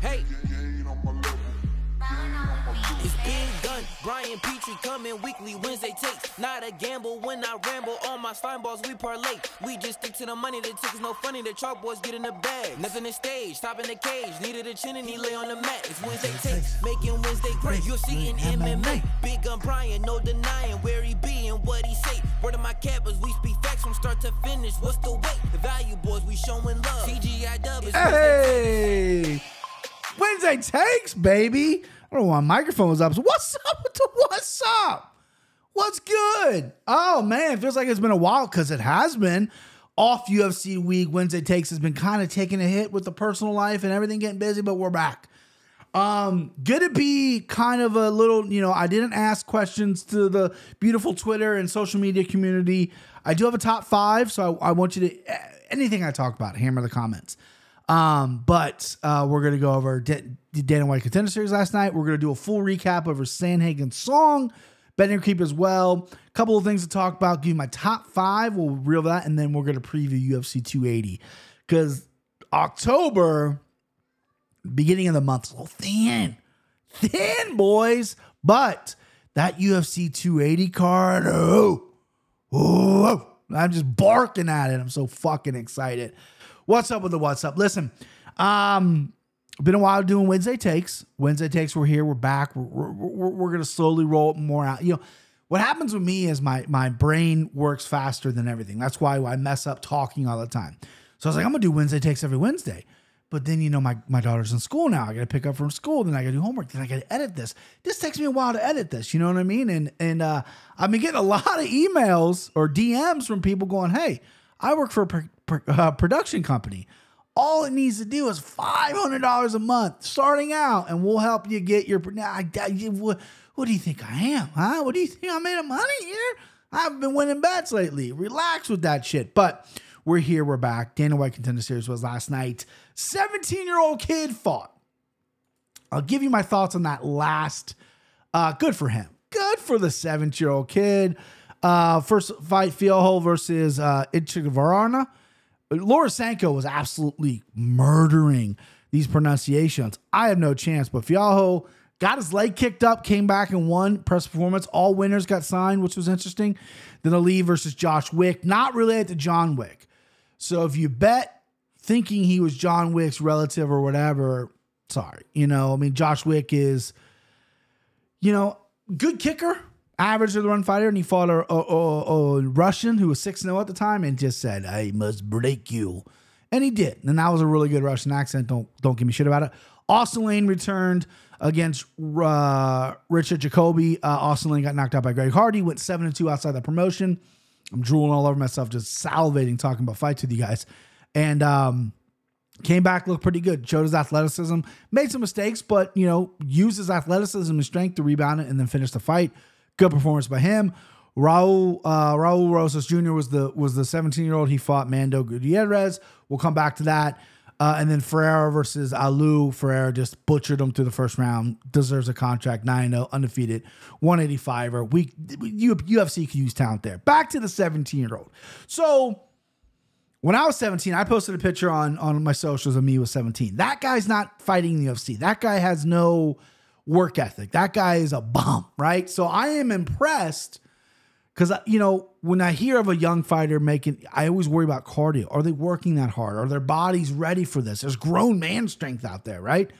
Hey. It's Big Gun, Brian Petrie coming weekly Wednesday takes. Not a gamble when I ramble. All my slime balls we parlay. We just stick to the money. The tickets no funny. The chalk boys get in the bag. Nothing in stage, top in the cage. Needed a chin and he lay on the mat. It's Wednesday takes, making Wednesday great. You're see in MMA. Big Gun Brian, no denying where he be what he say. Word of my we speak facts from start to finish. What's the weight? The value boys, we showing love. CGI Hey, Wednesday takes, baby. I don't know why my microphone was up. So what's up what's up? What's good? Oh man, feels like it's been a while because it has been. Off UFC week, Wednesday takes has been kind of taking a hit with the personal life and everything getting busy, but we're back. Um, gonna be kind of a little, you know, I didn't ask questions to the beautiful Twitter and social media community. I do have a top five, so I, I want you to anything I talk about, hammer the comments. Um, but uh, we're gonna go over D- Dana White Contender Series last night. We're gonna do a full recap over Sandhagen's song, Betting Creep as well. A couple of things to talk about. Give you my top five. We'll reel that, and then we're gonna preview UFC 280 because October, beginning of the month, a little thin, thin boys. But that UFC 280 card, oh, oh, I'm just barking at it. I'm so fucking excited. What's up with the what's up? Listen, um, been a while doing Wednesday takes. Wednesday takes. We're here. We're back. We're, we're, we're, gonna slowly roll more out. You know, what happens with me is my my brain works faster than everything. That's why I mess up talking all the time. So I was like, I'm gonna do Wednesday takes every Wednesday. But then you know my my daughter's in school now. I got to pick up from school. Then I got to do homework. Then I got to edit this. This takes me a while to edit this. You know what I mean? And and uh, I've been getting a lot of emails or DMs from people going, "Hey, I work for a pro- pro- uh, production company. All it needs to do is five hundred dollars a month starting out, and we'll help you get your. Now, I, I, what, what do you think I am? Huh? What do you think I made of money here? I've been winning bets lately. Relax with that shit. But we're here. We're back. Dana White Contender Series was last night. 17 year old kid fought. I'll give you my thoughts on that last. Uh, good for him. Good for the 17 year old kid. Uh, first fight, Fialho versus uh. Laura Sanko was absolutely murdering these pronunciations. I have no chance, but Fialho got his leg kicked up, came back and won press performance. All winners got signed, which was interesting. Then Ali versus Josh Wick, not related to John Wick. So if you bet thinking he was John Wick's relative or whatever, sorry. You know, I mean, Josh Wick is, you know, good kicker, average of the run fighter, and he fought a, a, a, a Russian who was 6 0 at the time and just said, I must break you. And he did. And that was a really good Russian accent. Don't don't give me shit about it. Austin Lane returned against uh, Richard Jacoby. Uh, Austin Lane got knocked out by Greg Hardy, went 7 2 outside the promotion. I'm drooling all over myself, just salivating talking about fights with you guys. And um, came back, looked pretty good, showed his athleticism, made some mistakes, but you know, used his athleticism and strength to rebound it and then finish the fight. Good performance by him. Raul uh, Raul Rosas Jr. was the was the 17 year old. He fought Mando Gutierrez. We'll come back to that. Uh, and then Ferreira versus Alu. Ferreira just butchered him through the first round. Deserves a contract. 9 0, undefeated. 185er. We, UFC could use talent there. Back to the 17 year old. So when I was 17, I posted a picture on, on my socials of me with 17. That guy's not fighting the UFC. That guy has no work ethic. That guy is a bum, right? So I am impressed because, you know, when I hear of a young fighter making, I always worry about cardio. Are they working that hard? Are their bodies ready for this? There's grown man strength out there, right?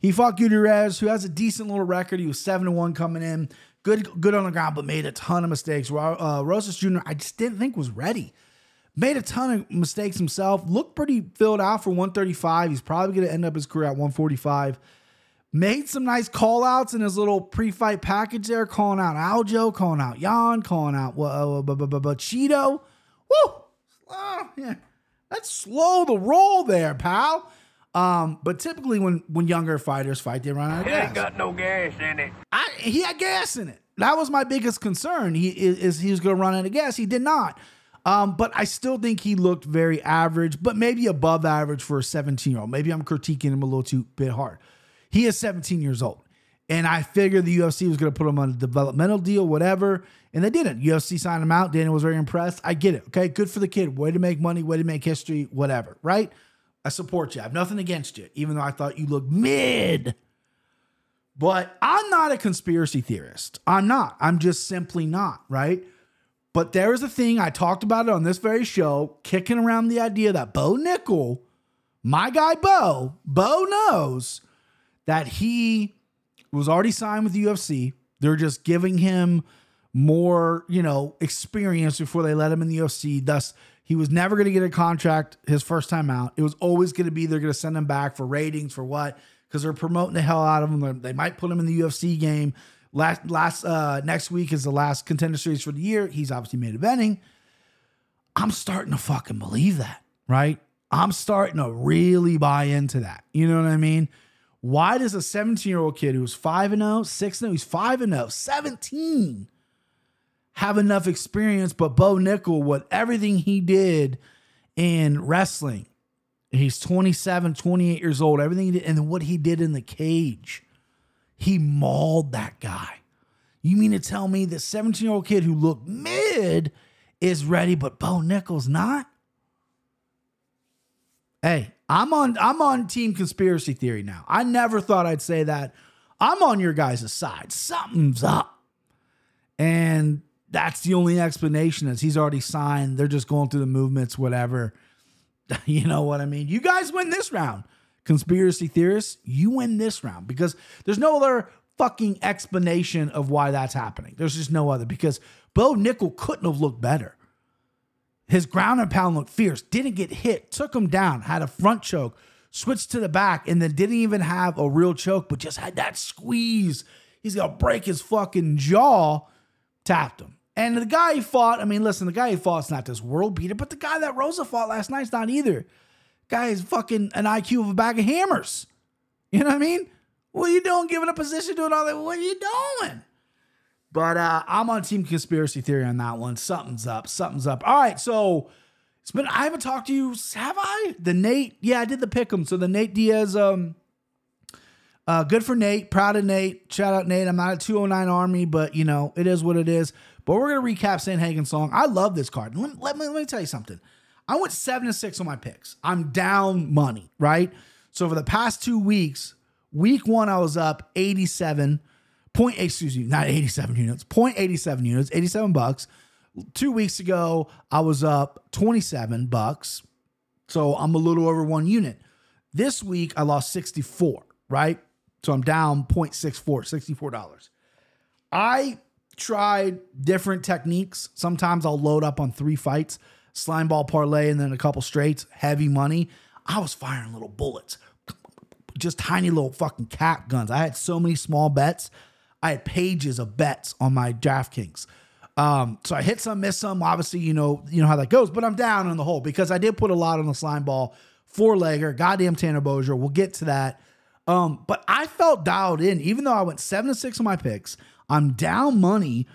He fought Gutierrez, who has a decent little record. He was 7 1 coming in, good good on the ground, but made a ton of mistakes. Uh, Rosas Jr., I just didn't think was ready. Made a ton of mistakes himself. Looked pretty filled out for 135. He's probably going to end up his career at 145. Made some nice call outs in his little pre fight package there, calling out Aljo, calling out Yan, calling out uh, Chito. Woo! Uh, yeah. Let's slow the roll there, pal. Um, but typically when when younger fighters fight, they run out of It gas. ain't got no gas in it. I, he had gas in it. That was my biggest concern. He is, is he was going to run out of gas. He did not. Um, but I still think he looked very average, but maybe above average for a 17 year old. Maybe I'm critiquing him a little too bit hard. He is 17 years old. And I figured the UFC was going to put him on a developmental deal, whatever. And they didn't. UFC signed him out. Daniel was very impressed. I get it. Okay. Good for the kid. Way to make money, way to make history, whatever. Right. I support you. I have nothing against you, even though I thought you looked mid. But I'm not a conspiracy theorist. I'm not. I'm just simply not, right? But there is a thing, I talked about it on this very show, kicking around the idea that Bo Nickal, my guy Bo, Bo knows that he was already signed with the UFC. They're just giving him more, you know, experience before they let him in the UFC. Thus, he was never going to get a contract his first time out. It was always going to be they're going to send him back for ratings for what? Because they're promoting the hell out of him. They might put him in the UFC game. Last last uh next week is the last contender series for the year. He's obviously made eventing. I'm starting to fucking believe that, right? I'm starting to really buy into that. You know what I mean? Why does a 17 year old kid who's 5 and 0, 6 and 0, he's 5 and 0, 17 have enough experience, but Bo Nickal, what everything he did in wrestling, he's 27, 28 years old, everything he did, and what he did in the cage, he mauled that guy. You mean to tell me the 17 year old kid who looked mid is ready, but Bo Nickal's not? Hey, I'm on I'm on team conspiracy theory now. I never thought I'd say that. I'm on your guys' side. Something's up. And that's the only explanation is he's already signed. They're just going through the movements, whatever. You know what I mean? You guys win this round. Conspiracy theorists, you win this round because there's no other fucking explanation of why that's happening. There's just no other because Bo Nickal couldn't have looked better. His ground and pound looked fierce, didn't get hit, took him down, had a front choke, switched to the back, and then didn't even have a real choke, but just had that squeeze. He's gonna break his fucking jaw, tapped him. And the guy he fought, I mean, listen, the guy he fought is not this world beater, but the guy that Rosa fought last night's not either. Guy is fucking an IQ of a bag of hammers. You know what I mean? What are you doing giving a position doing all? What are you doing? But uh, I'm on team conspiracy theory on that one. Something's up. Something's up. All right, so it's been I haven't talked to you, have I? The Nate, yeah, I did the pick 'em. So the Nate Diaz, um, uh, good for Nate. Proud of Nate. Shout out Nate. I'm not a 209 Army, but you know it is what it is. But we're gonna recap St. Sandhagen song. I love this card. Let, let, me, let me tell you something. I went seven to six on my picks. I'm down money, right? So for the past two weeks, week one I was up 87 point excuse me, not 87 units, 0.87 units, 87 bucks. Two weeks ago, I was up 27 bucks. So I'm a little over one unit. This week I lost 64, right? So I'm down 0.64, $64. I tried different techniques. Sometimes I'll load up on three fights, slime ball parlay, and then a couple straights, heavy money. I was firing little bullets, just tiny little fucking cap guns. I had so many small bets. I had pages of bets on my DraftKings. Um, so I hit some, miss some. Obviously, you know, you know how that goes, but I'm down on the hole because I did put a lot on the slime ball, four legger, goddamn Tanner Boser. We'll get to that. Um, but I felt dialed in, even though I went seven to six on my picks. I'm down money.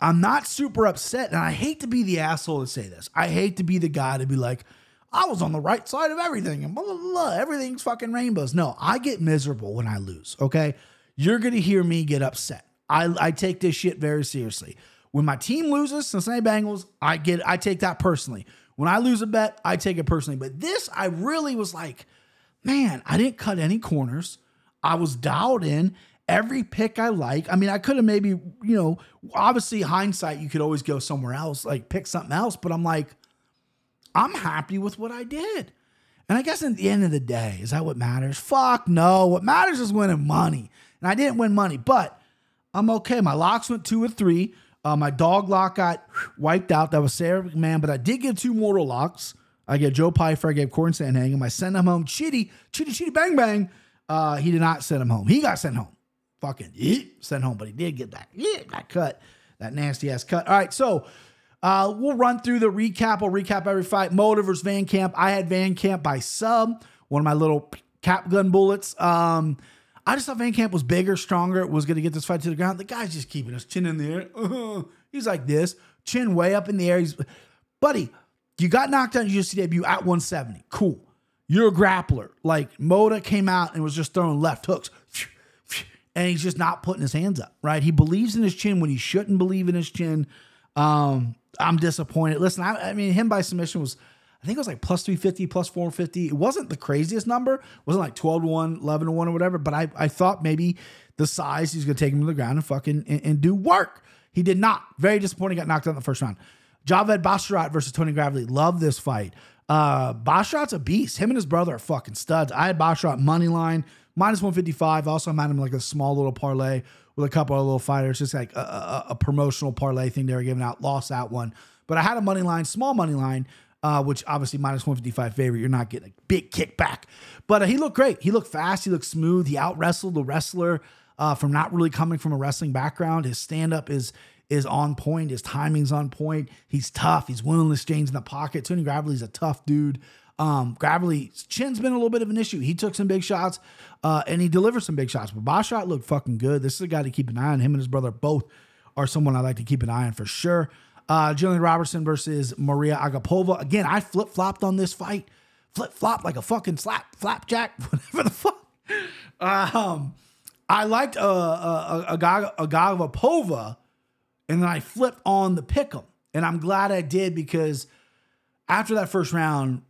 I'm not super upset. And I hate to be the asshole to say this. I hate to be the guy to be like, I was on the right side of everything and blah, blah, blah. Everything's fucking rainbows. No, I get miserable when I lose. Okay. You're going to hear me get upset. I, I take this shit very seriously. When my team loses, Cincinnati Bengals, I get I take that personally. When I lose a bet, I take it personally. But this, I really was like, man, I didn't cut any corners. I was dialed in every pick I like. I mean, I could have maybe, you know, obviously hindsight, you could always go somewhere else, like pick something else, but I'm like, I'm happy with what I did. And I guess at the end of the day, is that what matters? Fuck no. What matters is winning money. And I didn't win money, but I'm okay. My locks went two or three. Uh, my dog lock got wiped out. That was Sara McMann, but I did get two mortal locks. I gave Joe Pyfer, I gave Corey Sandhagen. I sent him home. Chitty, chitty, chitty, bang, bang. Uh, he did not send him home. He got sent home fucking sent home, but he did get that yeah, that cut, that nasty ass cut. All right, so uh, we'll run through the recap. I'll recap every fight. Motor versus Van Camp. I had Van Camp by sub, one of my little cap gun bullets. Um, I just thought Van Camp was bigger, stronger, was going to get this fight to the ground. The guy's just keeping his chin in the air. He's like this, chin way up in the air. He's, buddy, you got knocked out in your UFC debut at 170. Cool. You're a grappler. Like Moda came out and was just throwing left hooks and he's just not putting his hands up, right? He believes in his chin when he shouldn't believe in his chin. Um, I'm disappointed. Listen, I, I, mean, him by submission was, I think it was like plus 350, plus 450. It wasn't the craziest number. It wasn't like 12 to 1, 11 to 1 or whatever, but I, I thought maybe the size, he's going to take him to the ground and fucking and, and, do work. He did not. Very disappointing. Got knocked out in the first round. Javid Basharat versus Tony Gravely. Love this fight. Uh, Basharat's a beast. Him and his brother are fucking studs. I had Basharat money line, minus 155. Also, I'm at him like a small little parlay with a couple of little fighters, just like a, a, a promotional parlay thing they were giving out. Lost that one. But I had a money line, small money line, uh, which obviously minus 155 favorite. You're not getting a big kickback. But uh, he looked great. He looked fast. He looked smooth. He out wrestled the wrestler uh, from not really coming from a wrestling background. His stand up is is on point. His timing's on point. He's tough. He's willing to exchange in the pocket. Tony Gravely's a tough dude. Um, Gravely's chin's been a little bit of an issue. He took some big shots uh, and he delivered some big shots. But Basharat looked fucking good. This is a guy to keep an eye on. Him and his brother both are someone I like to keep an eye on for sure. Uh, Jillian Robertson versus Maria Agapova. Again, I flip flopped on this fight. Flip flop like a fucking slap flapjack, whatever the fuck. Um, I liked uh, uh, Agapova, and then I flipped on the pick'em, and I'm glad I did because after that first round,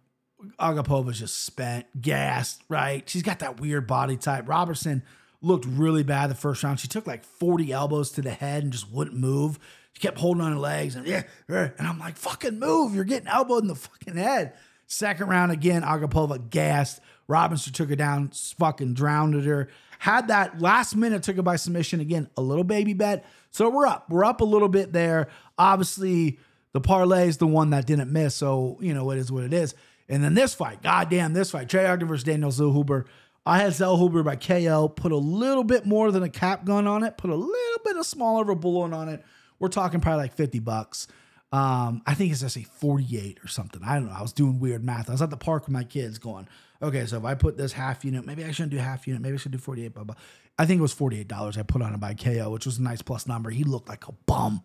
Agapova's just spent, gassed, right? She's got that weird body type. Robertson looked really bad the first round. She took like 40 elbows to the head and just wouldn't move. She kept holding on her legs and yeah, and I'm like, fucking move. You're getting elbowed in the fucking head. Second round again, Agapova gassed. Robinson took her down, fucking drowned her. Had that last minute, took her by submission again, a little baby bet. So we're up. We're up a little bit there. Obviously, the parlay is the one that didn't miss. So, you know, it is what it is. And then this fight, goddamn, this fight, Trey Ogden versus Daniel Zellhuber. I had Zellhuber by KO, put a little bit more than a cap gun on it, put a little bit of smaller of a bullet on it. We're talking probably like 50 bucks. Um, I think it's just a 48 or something. I don't know. I was doing weird math. I was at the park with my kids going, okay, so if I put this half unit, maybe I shouldn't do half unit. Maybe I should do 48, blah, blah. I think it was $48 I put on it by KO, which was a nice plus number. He looked like a bum.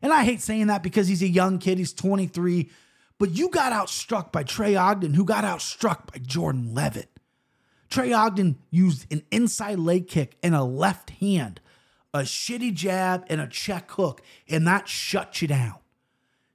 And I hate saying that because he's a young kid. He's 23. But you got outstruck by Trey Ogden, who got outstruck by Jordan Levitt. Trey Ogden used an inside leg kick and a left hand, a shitty jab, and a check hook, and that shuts you down.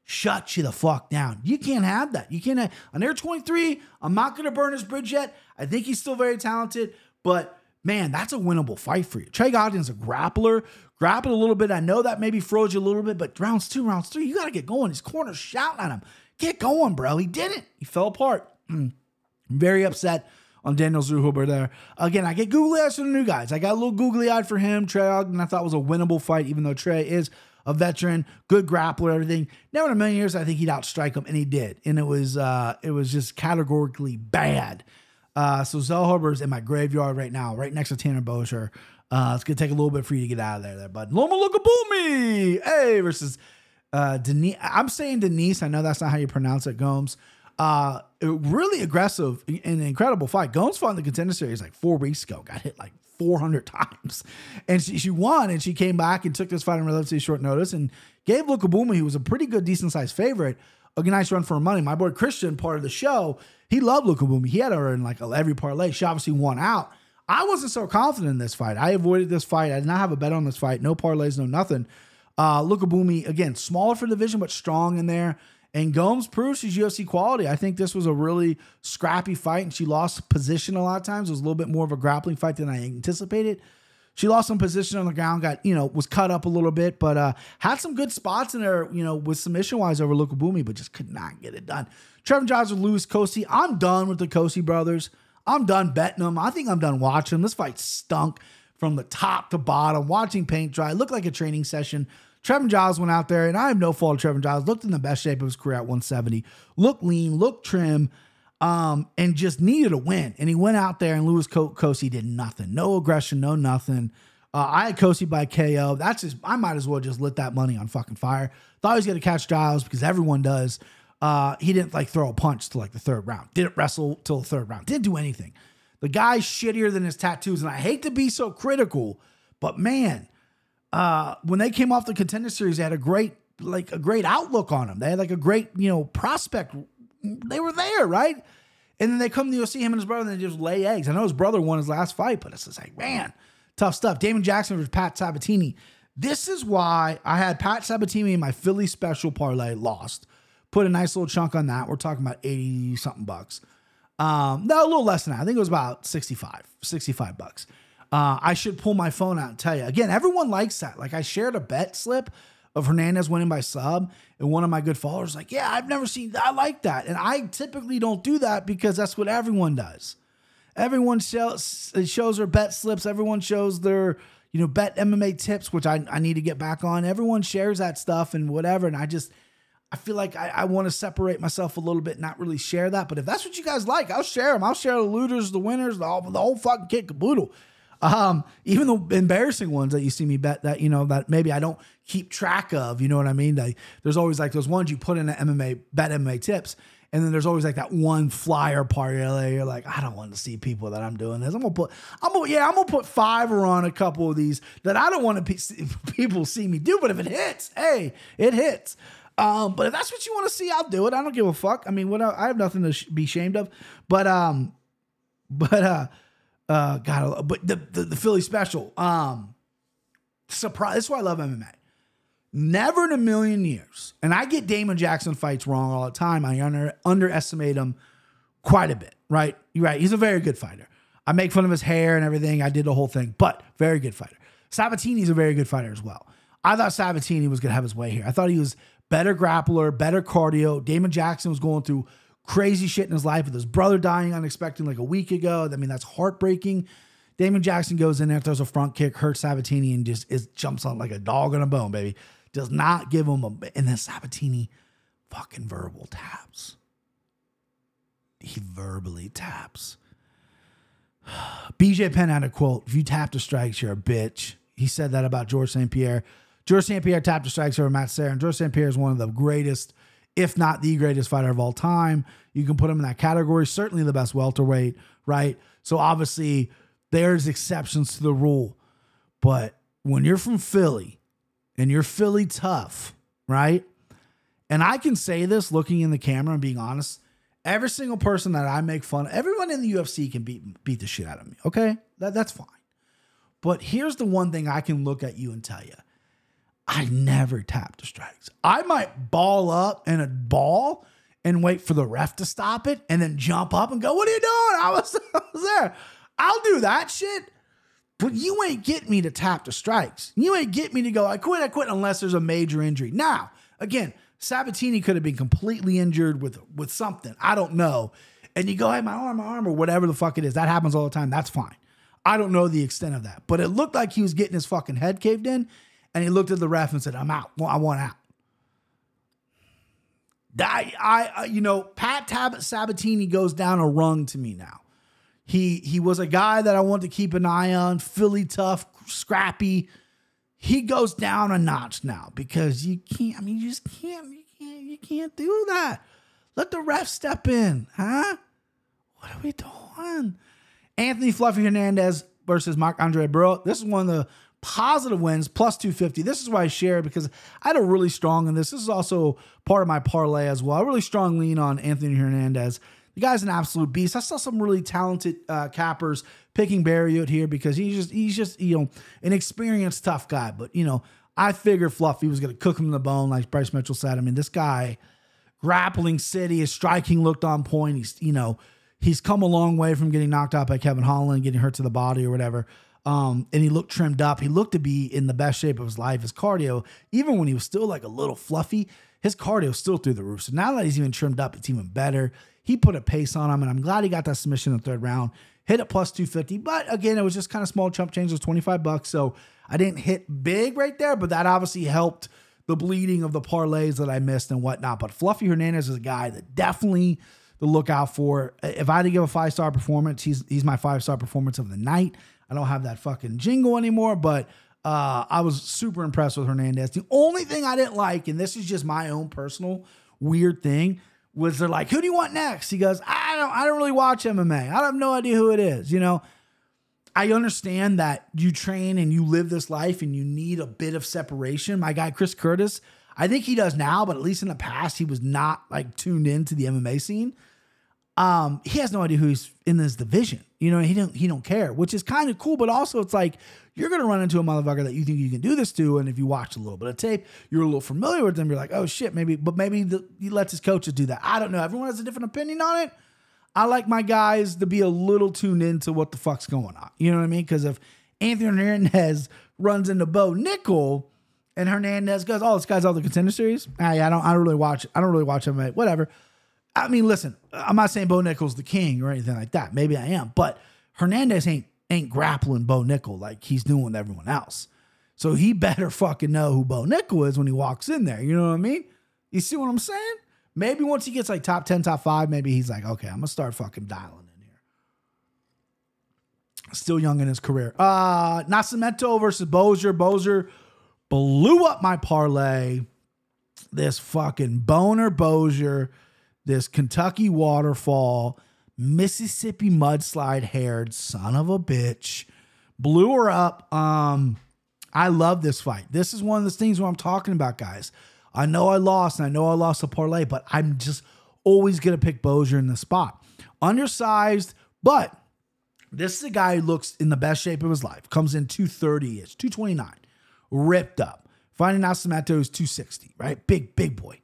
Shut you the fuck down. You can't have that. You can't have, on Air 23, I'm not going to burn his bridge yet. I think he's still very talented, but man, that's a winnable fight for you. Trey Ogden's a grappler, grappled a little bit. I know that maybe froze you a little bit, but rounds two, rounds three, you got to get going. His corner's shouting at him. Get going, bro. He didn't. He fell apart. Very upset on Daniel Zellhuber there. Again, I get googly eyes for the new guys. I got a little googly eyed for him. Trey Ogden, I thought was a winnable fight, even though Trey is a veteran, good grappler, everything. Never in a million years I think he'd outstrike him, and he did. And it was uh, it was just categorically bad. Uh, so Zellhuber's in my graveyard right now, right next to Tanner Boser. Uh, it's gonna take a little bit for you to get out of there, there, bud. Loma Lookaboomy, hey, versus uh, Denise, I'm saying Denise. I know that's not how you pronounce it, Gomes. Uh, really aggressive and incredible fight. Gomes fought in the contender series like four weeks ago. Got hit like 400 times, and she, she won. And she came back and took this fight on relatively short notice and gave Lookaboomy, who was a pretty good, decent sized favorite, a nice run for her money. My boy Christian, part of the show, he loved Lookaboomy. He had her in like every parlay. She obviously won out. I wasn't so confident in this fight. I avoided this fight. I did not have a bet on this fight. No parlays, no nothing. Uh, Lookaboomy, again, smaller for the division, but strong in there. And Gomes proves she's UFC quality. I think this was a really scrappy fight, and she lost position a lot of times. It was a little bit more of a grappling fight than I anticipated. She lost some position on the ground, got, you know, was cut up a little bit, but uh, had some good spots in there, you know, with submission wise over Lookaboomy, but just could not get it done. Trevor with Louis Cosce. I'm done with the Cosce brothers. I'm done betting them. I think I'm done watching them. This fight stunk from the top to bottom, watching paint dry. It looked like a training session. Trevin Giles went out there, and I have no fault of Trevin Giles. Looked in the best shape of his career at 170. Looked lean, looked trim, um, and just needed a win. And he went out there, and Louis Cosce did nothing. No aggression, no nothing. Uh, I had Cosce by KO. That's just I might as well just lit that money on fucking fire. Thought he was gonna catch Giles because everyone does. Uh, he didn't like throw a punch to like the third round. Didn't wrestle till the third round. Didn't do anything. The guy's shittier than his tattoos, and I hate to be so critical, but man, uh, when they came off the contender series, they had a great like a great outlook on them. They had like a great you know prospect. They were there, right? And then they come to see him and his brother, and they just lay eggs. I know his brother won his last fight, but it's just like man, tough stuff. Damon Jackson versus Pat Sabatini. This is why I had Pat Sabatini in my Philly special parlay lost. put a nice little chunk on that. We're talking about 80 something bucks. Um, no, a little less than that. I think it was about 65, 65 bucks. Uh, I should pull my phone out and tell you. Again, everyone likes that. Like I shared a bet slip of Hernandez winning by sub, and one of my good followers like, yeah, I've never seen. I like that, and I typically don't do that because that's what everyone does. Everyone shows shows their bet slips. Everyone shows their you know bet MMA tips, which I I need to get back on. Everyone shares that stuff and whatever, and I just. I feel like I, I want to separate myself a little bit, not really share that. But if that's what you guys like, I'll share them. I'll share the looters, the winners, the, the whole fucking kit caboodle. Um, even the embarrassing ones that you see me bet that, you know, that maybe I don't keep track of, you know what I mean? Like there's always like those ones you put in the MMA, bet MMA tips. And then there's always like that one flyer parlay. You're like, I don't want to see people that I'm doing this. I'm gonna put, I'm gonna, yeah, I'm gonna put fiver on a couple of these that I don't want to pe- people see me do. But if it hits, hey, it hits. Um, but if that's what you want to see, I'll do it. I don't give a fuck. I mean, what I have nothing to sh- be ashamed of. But um, but uh, uh, God, but the, the the Philly special. Um, surprise. That's why I love MMA. Never in a million years, and I get Damon Jackson fights wrong all the time. I under, underestimate him quite a bit. Right, you're right. He's a very good fighter. I make fun of his hair and everything. I did the whole thing, but very good fighter. Sabatini's a very good fighter as well. I thought Sabatini was gonna have his way here. I thought he was better grappler, better cardio. Damon Jackson was going through crazy shit in his life with his brother dying unexpectedly like a week ago. I mean, that's heartbreaking. Damon Jackson goes in there, throws a front kick, hurts Sabatini, and just is, jumps on like a dog on a bone, baby. Does not give him a. And then Sabatini fucking verbal taps. He verbally taps. BJ Penn had a quote If you tap the strikes, you're a bitch. He said that about George St. Pierre. George St. Pierre tapped the strikes over Matt Serra, and George St. Pierre is one of the greatest, if not the greatest fighter of all time. You can put him in that category. Certainly the best welterweight, right? So obviously there's exceptions to the rule. But when you're from Philly and you're Philly tough, right? And I can say this looking in the camera and being honest, every single person that I make fun of, everyone in the UFC can beat beat the shit out of me. Okay? That, that's fine. But here's the one thing I can look at you and tell you. I never tap the strikes. I might ball up in a ball and wait for the ref to stop it and then jump up and go, What are you doing? I was, I was there. I'll do that shit. But you ain't get me to tap the strikes. You ain't get me to go, I quit, I quit, unless there's a major injury. Now, again, Sabatini could have been completely injured with with something. I don't know. And you go, hey, my arm, my arm, or whatever the fuck it is. That happens all the time. That's fine. I don't know the extent of that. But it looked like he was getting his fucking head caved in. And he looked at the ref and said, I'm out. Well, I want out. I, I, you know, Pat Tab- Sabatini goes down a rung to me now. He he was a guy that I want to keep an eye on, Philly tough, scrappy. He goes down a notch now because you can't. I mean, you just can't. You can't. You can't do that. Let the ref step in, huh? What are we doing? Anthony Fluffy Hernandez versus Marc-André Barriault. This is one of the positive wins, plus 250. This is why I share because I had a really strong in this. This is also part of my parlay as well. I really strong lean on Anthony Hernandez. The guy's an absolute beast. I saw some really talented uh, cappers picking Barriault here because he's just he's just you know an experienced tough guy. But you know I figured Fluffy was going to cook him in the bone, like Bryce Mitchell said. I mean this guy grappling city, his striking looked on point. He's you know he's come a long way from getting knocked out by Kevin Holland, getting hurt to the body or whatever. Um, and he looked trimmed up. He looked to be in the best shape of his life. His cardio, even when he was still like a little fluffy, his cardio still through the roof. So now that he's even trimmed up, it's even better. He put a pace on him, and I'm glad he got that submission in the third round. Hit it plus 250, but again, it was just kind of small chump change. It was 25 bucks, so I didn't hit big right there, but that obviously helped the bleeding of the parlays that I missed and whatnot. But Fluffy Hernandez is a guy that definitely the look out for. If I had to give a five star performance, he's he's my five star performance of the night. I don't have that fucking jingle anymore, but uh, I was super impressed with Hernandez. The only thing I didn't like, and this is just my own personal weird thing, was they're like, "Who do you want next?" He goes, "I don't, I don't really watch MMA. I have no idea who it is." You know, I understand that you train and you live this life and you need a bit of separation. My guy Chris Curtis, I think he does now, but at least in the past, he was not like tuned into the MMA scene. Um, he has no idea who's in this division. You know, he don't he don't care, which is kind of cool, but also it's like you're gonna run into a motherfucker that you think you can do this to, and if you watch a little bit of tape, you're a little familiar with them. You're like, oh shit, maybe, but maybe the, he lets his coaches do that. I don't know. Everyone has a different opinion on it. I like my guys to be a little tuned into what the fuck's going on. You know what I mean? Because if Anthony Hernandez runs into Bo Nickal and Hernandez goes, "Oh, this guy's all the contender series." Ah, yeah, I don't, I don't really watch. I don't really watch him. Whatever. I mean, listen, I'm not saying Bo Nickal's the king or anything like that. Maybe I am, but Hernandez ain't ain't grappling Bo Nickal like he's doing with everyone else. So he better fucking know who Bo Nickal is when he walks in there. You know what I mean? You see what I'm saying? Maybe once he gets like top 10, top five, maybe he's like, okay, I'm gonna start fucking dialing in here. Still young in his career. Uh Nascimento versus Boser. Boser blew up my parlay. This fucking boner Boser, this Kentucky waterfall, Mississippi mudslide haired son of a bitch. Blew her up. Um, I love this fight. This is one of the things where I'm talking about, guys. I know I lost and I know I lost a parlay, but I'm just always going to pick Boser in the spot. Undersized, but this is a guy who looks in the best shape of his life. Comes in 230 ish, 229, ripped up. Finding Nascimento is 260, right? Big, big boy.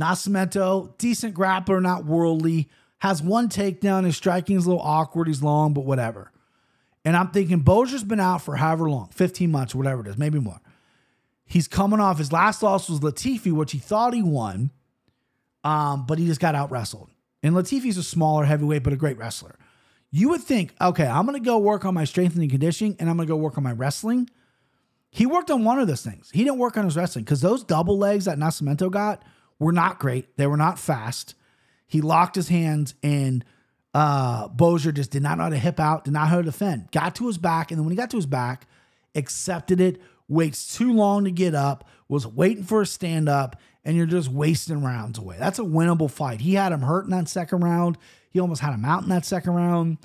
Nascimento, decent grappler, not worldly. Has one takedown. His striking is a little awkward. He's long, but whatever. And I'm thinking Boser's been out for however long, 15 months or whatever it is, maybe more. He's coming off his last loss was Latifi, which he thought he won, um, but he just got out wrestled. And Latifi's a smaller heavyweight, but a great wrestler. You would think, okay, I'm going to go work on my strength and conditioning, and I'm going to go work on my wrestling. He worked on one of those things. He didn't work on his wrestling because those double legs that Nascimento got were not great. They were not fast. He locked his hands and uh Boser just did not know how to hip out, did not know how to defend. Got to his back, and then when he got to his back, accepted it, waits too long to get up, was waiting for a stand up, and you're just wasting rounds away. That's a winnable fight. He had him hurt in that second round. He almost had him out in that second round.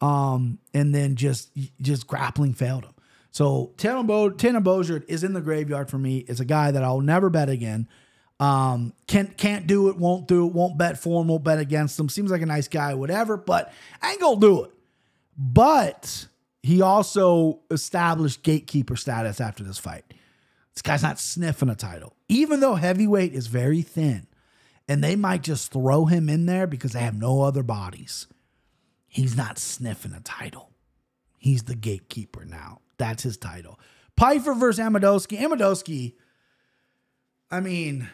Um, and then just just grappling failed him. So Tanner, Bo- Boser is in the graveyard for me. It's a guy that I'll never bet again. Um, can't can't do it, won't do it, won't bet for him, won't bet against him. Seems like a nice guy, whatever, but ain't gonna do it. But he also established gatekeeper status after this fight. This guy's not sniffing a title, even though heavyweight is very thin, and they might just throw him in there because they have no other bodies. He's not sniffing a title. He's the gatekeeper now. That's his title. Pyfer versus Amedovski. Amedovski, I mean,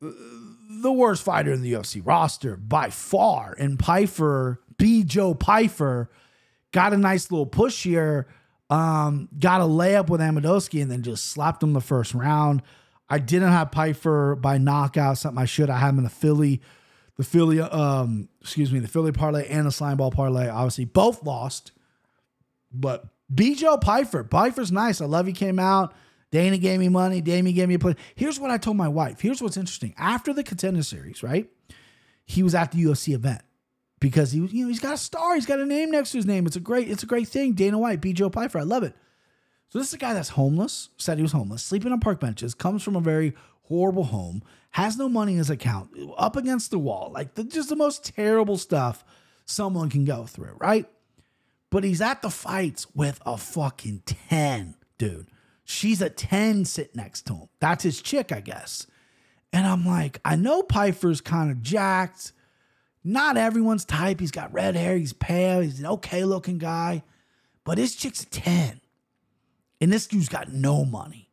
the worst fighter in the UFC roster by far. And Pyfer, B. Joe Pyfer, got a nice little push here. Um, got a layup with Amedovski and then just slapped him the first round. I didn't have Pyfer by knockout, something I should. I had him in the Philly, the Philly, um, excuse me, the Philly parlay and the slime ball parlay. Obviously, both lost. But B. Joe Pyfer, Pyfer's nice. I love he came out. Dana gave me money. Damien gave me a play. Here's what I told my wife. Here's what's interesting. After the contender series, right? He was at the UFC event because he was, you know, he's got a star. He's got a name next to his name. It's a great, it's a great thing. Dana White, B. Joe Pyfer. I love it. So this is a guy that's homeless, said he was homeless, sleeping on park benches, comes from a very horrible home, has no money in his account, up against the wall, like the, just the most terrible stuff someone can go through, right? But he's at the fights with a fucking 10, dude. She's a 10 sit next to him. That's his chick, I guess. And I'm like, I know Pyfer's kind of jacked. Not everyone's type. He's got red hair. He's pale. He's an okay looking guy. But his chick's a 10. And this dude's got no money.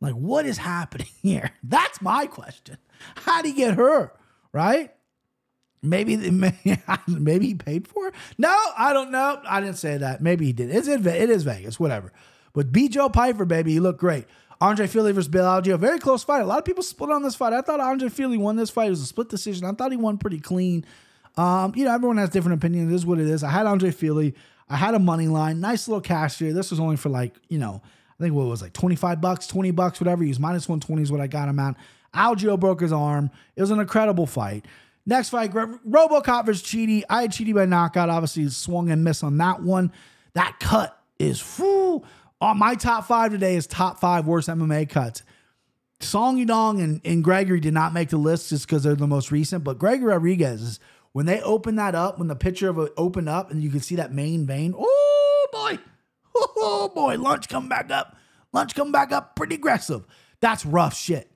Like, what is happening here? That's my question. How'd he get her? Right? Maybe, maybe he paid for it. No, I don't know. I didn't say that. Maybe he did. It's in, it is Vegas, whatever. But B. Joe Pyfer, baby, he looked great. Andre Fili versus Bill Algeo, very close fight. A lot of people split on this fight. I thought Andre Fili won this fight. It was a split decision. I thought he won pretty clean. Um, you know, everyone has different opinions. It is what it is. I had Andre Fili. I had a money line. Nice little cash here. This was only for like, you know, I think what was like 25 bucks, 20 bucks, whatever. He was minus 120 is what I got him at. Algeo broke his arm. It was an incredible fight. Next fight, Robocop versus Chidi. I had Chidi by knockout. Obviously, swung and missed on that one. That cut is full. On my top five today is top five worst MMA cuts. Song Yadong and, and Gregory did not make the list just because they're the most recent, but Gregory Rodrigues When they open that up, when the picture of it opened up and you can see that main vein, oh boy, oh boy, lunch come back up. Lunch come back up pretty aggressive. That's rough shit.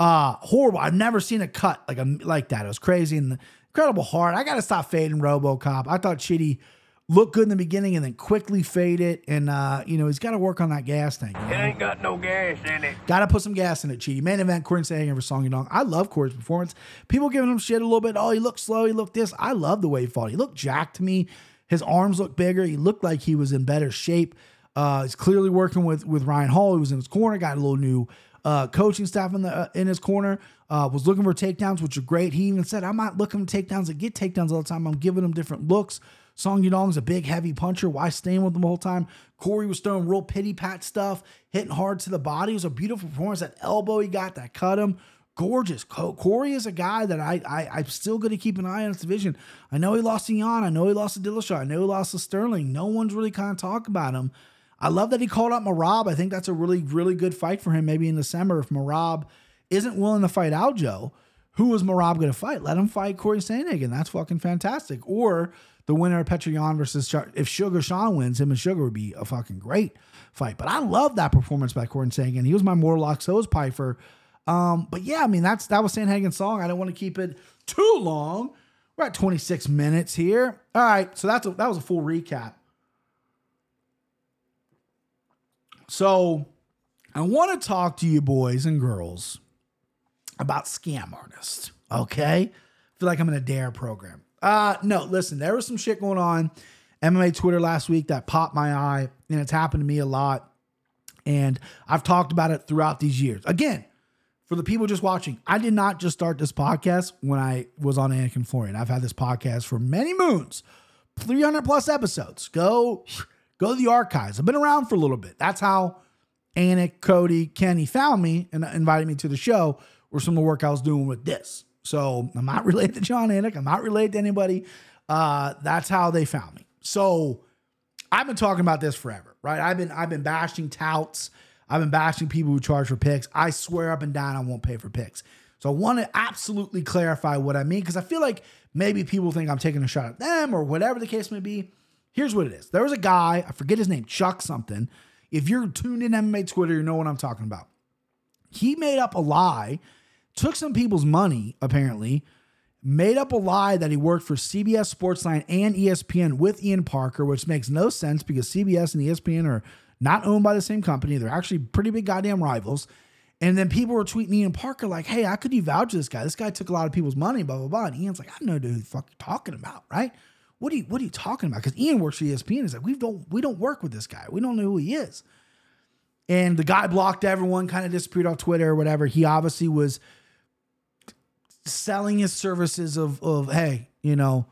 Uh horrible. I've never seen a cut like a like that. It was crazy and incredible hard. I gotta stop fading Robocop. I thought Chidi looked good in the beginning and then quickly fade it. And uh, you know, he's got to work on that gas tank. It ain't got no gas in it. Got to put some gas in it, Chidi. Main event, Corey Sandhagen for Song Yadong. I love Corey's performance. People giving him shit a little bit. Oh, he looked slow. He looked this. I love the way he fought. He looked jacked to me. His arms looked bigger. He looked like he was in better shape. Uh, he's clearly working with with Ryan Hall. He was in his corner. Got a little new uh, coaching staff in the uh, in his corner. Uh, was looking for takedowns, which are great. He even said, "I'm not looking for takedowns to get takedowns all the time. I'm giving them different looks." Song Yadong's a big, heavy puncher. Why staying with him the whole time? Corey was throwing real pity pat stuff, hitting hard to the body. It was a beautiful performance. That elbow he got that cut him. Gorgeous. Corey is a guy that I, I I'm still going to keep an eye on his division. I know he lost to Yan. I know he lost to Dillashaw. I know he lost to Sterling. No one's really kind of talked about him. I love that he called out Merab. I think that's a really, really good fight for him maybe in December if Merab isn't willing to fight Aljo. Who is Merab going to fight? Let him fight Corey Sandhagen. That's fucking fantastic. Or the winner of Petr Yan versus if Sugar Sean wins, him and Sugar would be a fucking great fight. But I love that performance by Corey Sandhagen. He was my Morlock, so was Pyfer. Um, but yeah, I mean that's that was Sandhagen's song. I don't want to keep it too long. We're at 26 minutes here. All right, so that's a, that was a full recap. So I want to talk to you boys and girls about scam artists. Okay. I feel like I'm in a dare program. Uh no, listen, there was some shit going on MMA Twitter last week that popped my eye, and it's happened to me a lot. And I've talked about it throughout these years. Again, for the people just watching, I did not just start this podcast when I was on Anik and Florian. I've had this podcast for many moons, 300 plus episodes. Go, go to the archives. I've been around for a little bit. That's how Anik, Cody, Kenny found me and invited me to the show or some of the work I was doing with this. So I'm not related to Jon Anik. I'm not related to anybody. Uh, that's how they found me. So I've been talking about this forever, right? I've been I've been bashing touts. I've been bashing people who charge for picks. I swear up and down I won't pay for picks. So I want to absolutely clarify what I mean because I feel like maybe people think I'm taking a shot at them or whatever the case may be. Here's what it is. There was a guy, I forget his name, Chuck something. If you're tuned in MMA Twitter, you know what I'm talking about. He made up a lie took some people's money, apparently, made up a lie that he worked for CBS Sportsline and ESPN with Ian Parker, which makes no sense because CBS and ESPN are not owned by the same company. They're actually pretty big goddamn rivals. And then people were tweeting Ian Parker like, "Hey, how could you vouch for this guy? This guy took a lot of people's money." Blah blah blah. And Ian's like, "I know who the fuck you're talking about, right? What are you What are you talking about?" Because Ian works for ESPN. He's like, "We don't we don't work with this guy. We don't know who he is." And the guy blocked everyone, kind of disappeared off Twitter or whatever. He obviously was selling his services of of hey, you know,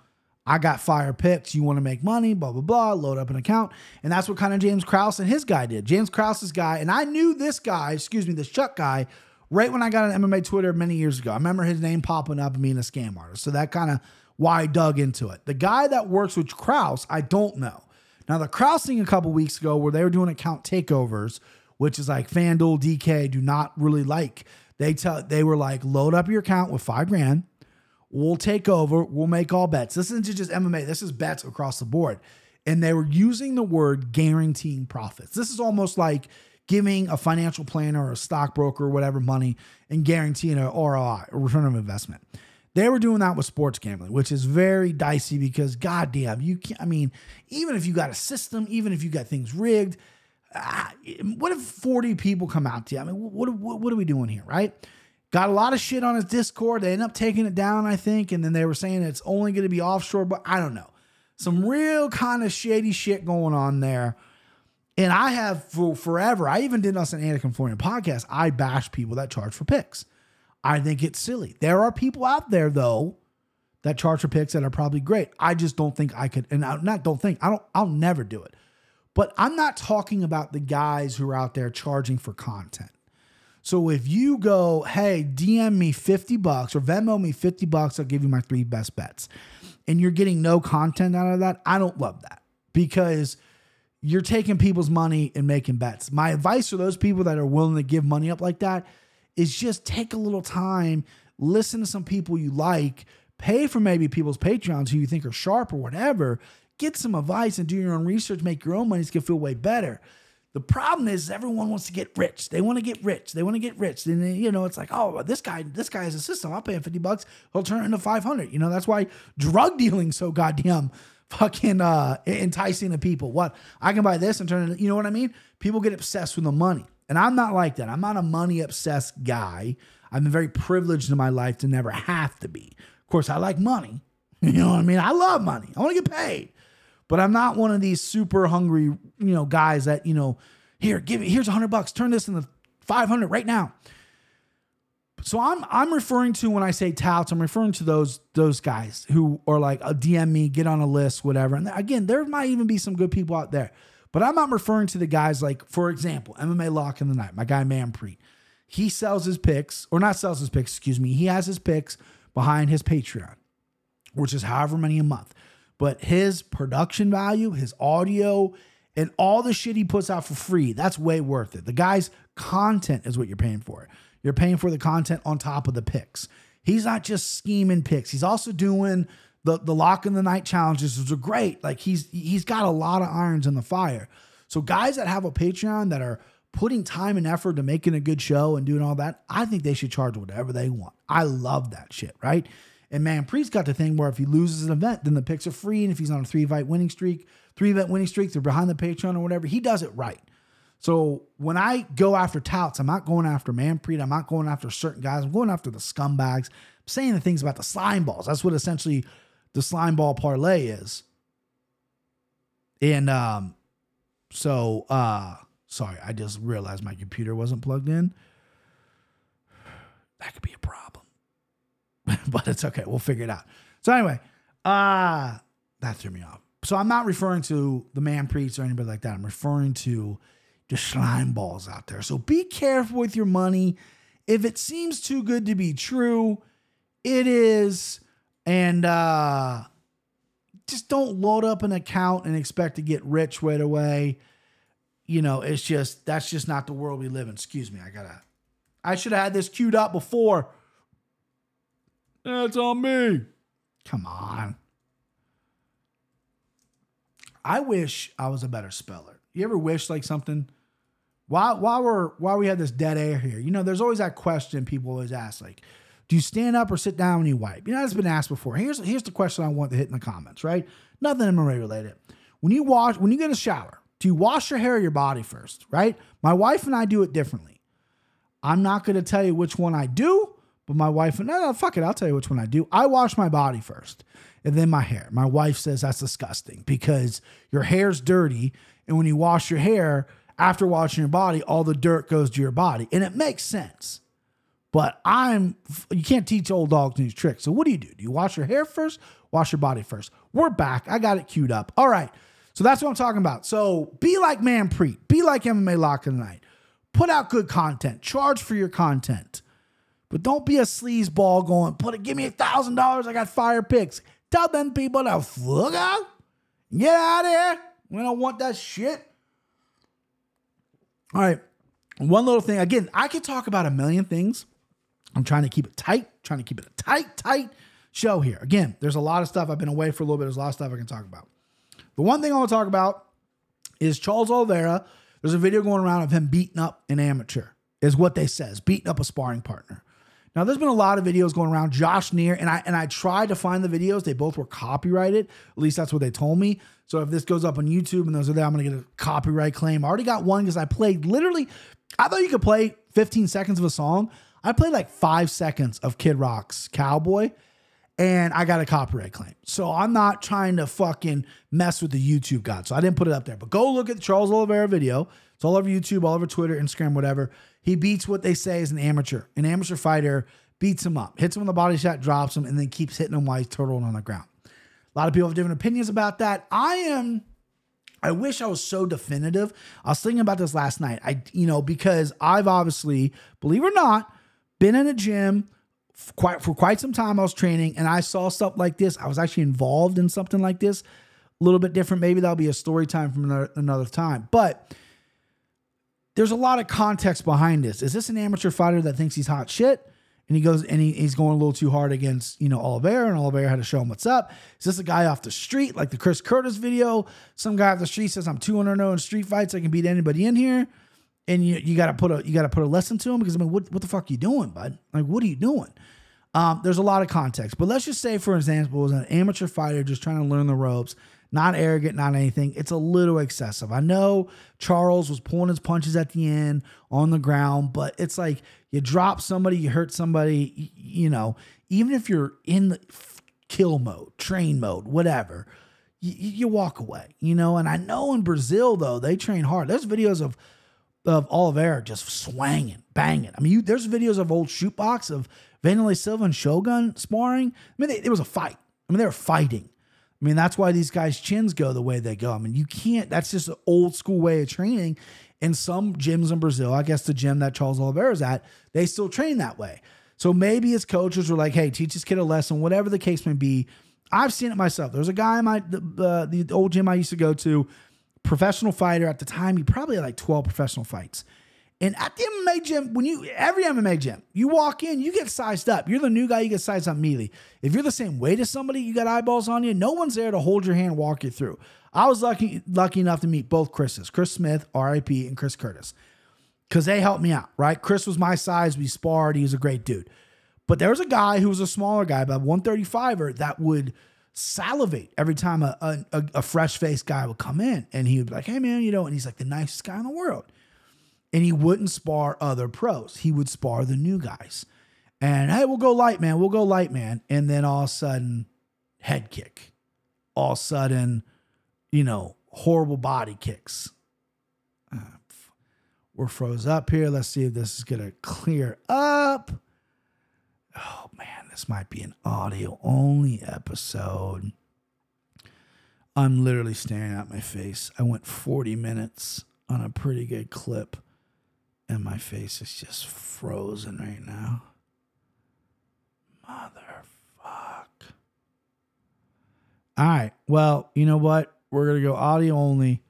I got fire picks. You want to make money, blah blah blah. Load up an account, and that's what kind of James Krause and his guy did. James Krause's guy, and I knew this guy, excuse me, this Chuck guy, right when I got on MMA Twitter many years ago. I remember his name popping up and being a scam artist. So that kind of why I dug into it. The guy that works with Krause, I don't know. Now the Krause thing a couple weeks ago, where they were doing account takeovers, which is like FanDuel, DK do not really like they tell they were like, load up your account with five grand. We'll take over. We'll make all bets. This isn't just MMA. This is bets across the board. And they were using the word guaranteeing profits. This is almost like giving a financial planner or a stockbroker or whatever money and guaranteeing an ROI, a return of investment. They were doing that with sports gambling, which is very dicey because goddamn, you can't. I mean, even if you got a system, even if you got things rigged, Ah, what if 40 people come out to you? I mean, what, what, what are we doing here, right? Got a lot of shit on his Discord. They end up taking it down, I think. And then they were saying it's only going to be offshore, but I don't know. Some real kind of shady shit going on there. And I have for forever, I even did us an Anik and Florian podcast. I bash people that charge for picks. I think it's silly. There are people out there, though, that charge for picks that are probably great. I just don't think I could, and I not don't think, I don't, I'll never do it. But I'm not talking about the guys who are out there charging for content. So if you go, hey, DM me 50 bucks or Venmo me 50 bucks, I'll give you my three best bets. And you're getting no content out of that, I don't love that because you're taking people's money and making bets. My advice for those people that are willing to give money up like that is just take a little time, listen to some people you like, pay for maybe people's Patreons who you think are sharp or whatever. Get some advice and do your own research, make your own money. It's gonna feel way better. The problem is everyone wants to get rich. They want to get rich. They want to get rich. And then, you know, it's like, oh, this guy, this guy has a system. I'll pay him 50 bucks. He'll turn it into 500. You know, that's why drug dealing so goddamn fucking uh enticing to people. What? I can buy this and turn it, you know what I mean? People get obsessed with the money. And I'm not like that. I'm not a money obsessed guy. I've been very privileged in my life to never have to be. Of course, I like money. You know what I mean? I love money. I want to get paid. But I'm not one of these super hungry, you know, guys that, you know, here, give it, here's a hundred bucks, turn this into 500 right now. So I'm I'm referring to when I say touts, I'm referring to those those guys who are like uh, a DM me, get on a list, whatever. And again, there might even be some good people out there, but I'm not referring to the guys like, for example, MMA Lock in the Night, my guy Manpreet. He sells his picks, or not sells his picks, excuse me. He has his picks behind his Patreon, which is however many a month. But his production value, his audio, and all the shit he puts out for free, that's way worth it. The guy's content is what you're paying for. You're paying for the content on top of the picks. He's not just scheming picks. He's also doing the the lock in the night challenges, which are great. Like he's he's got a lot of irons in the fire. So guys that have a Patreon that are putting time and effort to making a good show and doing all that, I think they should charge whatever they want. I love that shit, right? And Manpreet's got the thing where if he loses an event, then the picks are free. And if he's on a three fight winning streak, three event winning streak, they're behind the Patreon or whatever. He does it right. So when I go after touts, I'm not going after Manpreet. I'm not going after certain guys. I'm going after the scumbags. I'm saying the things about the slime balls. That's what essentially the slime ball parlay is. And um, so uh sorry, I just realized my computer wasn't plugged in. That could be a problem. but it's okay. We'll figure it out. So anyway, uh that threw me off. So I'm not referring to the Manpreets or anybody like that. I'm referring to the slime balls out there. So be careful with your money. If it seems too good to be true, it is. And uh just don't load up an account and expect to get rich right away. You know, it's just that's just not the world we live in. Excuse me, I gotta I should have had this queued up before. That's on me. Come on. I wish I was a better speller. You ever wish like something while while we're while we had this dead air here, you know, there's always that question people always ask, like, do you stand up or sit down when you wipe? You know, that's been asked before. Here's here's the question I want to hit in the comments, right? Nothing MMA related. When you wash, when you get a shower, do you wash your hair or your body first, right? My wife and I do it differently. I'm not going to tell you which one I do, but my wife, no, no, fuck it, I'll tell you which one I do. I wash my body first and then my hair. My wife says that's disgusting because your hair's dirty. And when you wash your hair, after washing your body, all the dirt goes to your body. And it makes sense. But I'm, you can't teach old dogs new tricks. So what do you do? Do you wash your hair first? Wash your body first. We're back. I got it queued up. All right. So that's what I'm talking about. So be like Manpreet. Be like MMA Lock in the Night. Put out good content. Charge for your content. But don't be a sleaze ball going, put it, give me a thousand dollars. I got fire picks. Tell them people to fuck out. Get out of here. We don't want that shit. All right. One little thing. Again, I could talk about a million things. I'm trying to keep it tight, trying to keep it a tight, tight show here. Again, there's a lot of stuff. I've been away for a little bit. There's a lot of stuff I can talk about. The one thing I want to talk about is Charles Oliveira. There's a video going around of him beating up an amateur, is what they says, beating up a sparring partner. Now, there's been a lot of videos going around. Josh Neer and I and I tried to find the videos. They both were copyrighted. At least that's what they told me. So if this goes up on YouTube and those are there, I'm gonna get a copyright claim. I already got one because I played literally. I thought you could play 15 seconds of a song. I played like five seconds of Kid Rock's Cowboy, and I got a copyright claim. So I'm not trying to fucking mess with the YouTube god. So I didn't put it up there. But go look at the Charles Oliveira video. It's all over YouTube, all over Twitter, Instagram, whatever. He beats what they say is an amateur. An amateur fighter beats him up, hits him with a body shot, drops him, and then keeps hitting him while he's turtling on the ground. A lot of people have different opinions about that. I am. I wish I was so definitive. I was thinking about this last night. I, you know, because I've obviously, believe it or not, been in a gym for quite for quite some time. I was training, and I saw stuff like this. I was actually involved in something like this. A little bit different. Maybe that'll be a story time from another, another time. But there's a lot of context behind this. Is this an amateur fighter that thinks he's hot shit? and he goes and he, he's going a little too hard against you know Oliveira, and Oliveira had to show him what's up. Is this a guy off the street like the Chris Curtis video? Some guy off the street says I'm 200 0 in street fights. I can beat anybody in here, and you you got to put a you got to put a lesson to him because I mean what what the fuck are you doing, bud? Like what are you doing? Um, there's a lot of context, but let's just say for example, as an amateur fighter just trying to learn the ropes. Not arrogant, not anything. It's a little excessive. I know Charles was pulling his punches at the end on the ground, but it's like you drop somebody, you hurt somebody, you know, even if you're in the kill mode, train mode, whatever, you, you walk away, you know. And I know in Brazil, though, they train hard. There's videos of of Oliveira just swanging, banging. I mean, you, there's videos of old Chute Boxe of Wanderlei Silva and Shogun sparring. I mean, they, it was a fight. I mean, they were fighting. I mean, that's why these guys' chins go the way they go. I mean, you can't, that's just an old school way of training. In some gyms in Brazil, I guess the gym that Charles Oliveira's at, they still train that way. So maybe his coaches were like, hey, teach this kid a lesson, whatever the case may be. I've seen it myself. There's a guy in my the, the old gym I used to go to, professional fighter at the time. He probably had like 12 professional fights. And at the MMA gym, when you every MMA gym, you walk in, you get sized up. You're the new guy, you get sized up immediately. If you're the same weight as somebody, you got eyeballs on you. No one's there to hold your hand, walk you through. I was lucky lucky enough to meet both Chris's, Chris Smith, RIP, and Chris Curtis, because they helped me out. Right, Chris was my size. We sparred. He was a great dude. But there was a guy who was a smaller guy, about 135er, that would salivate every time a, a, a fresh faced guy would come in, and he would be like, "Hey man, you know," and he's like the nicest guy in the world and he wouldn't spar other pros. He would spar the new guys. And hey, we'll go light, man. We'll go light, man. And then all of a sudden, head kick. All of a sudden, you know, horrible body kicks. Uh, we're froze up here. Let's see if this is to clear up. Oh, man, this might be an audio only episode. I'm literally staring at my face. I went 40 minutes on a pretty good clip and my face is just frozen right now. Motherfuck. All right. Well, you know what? We're gonna go audio only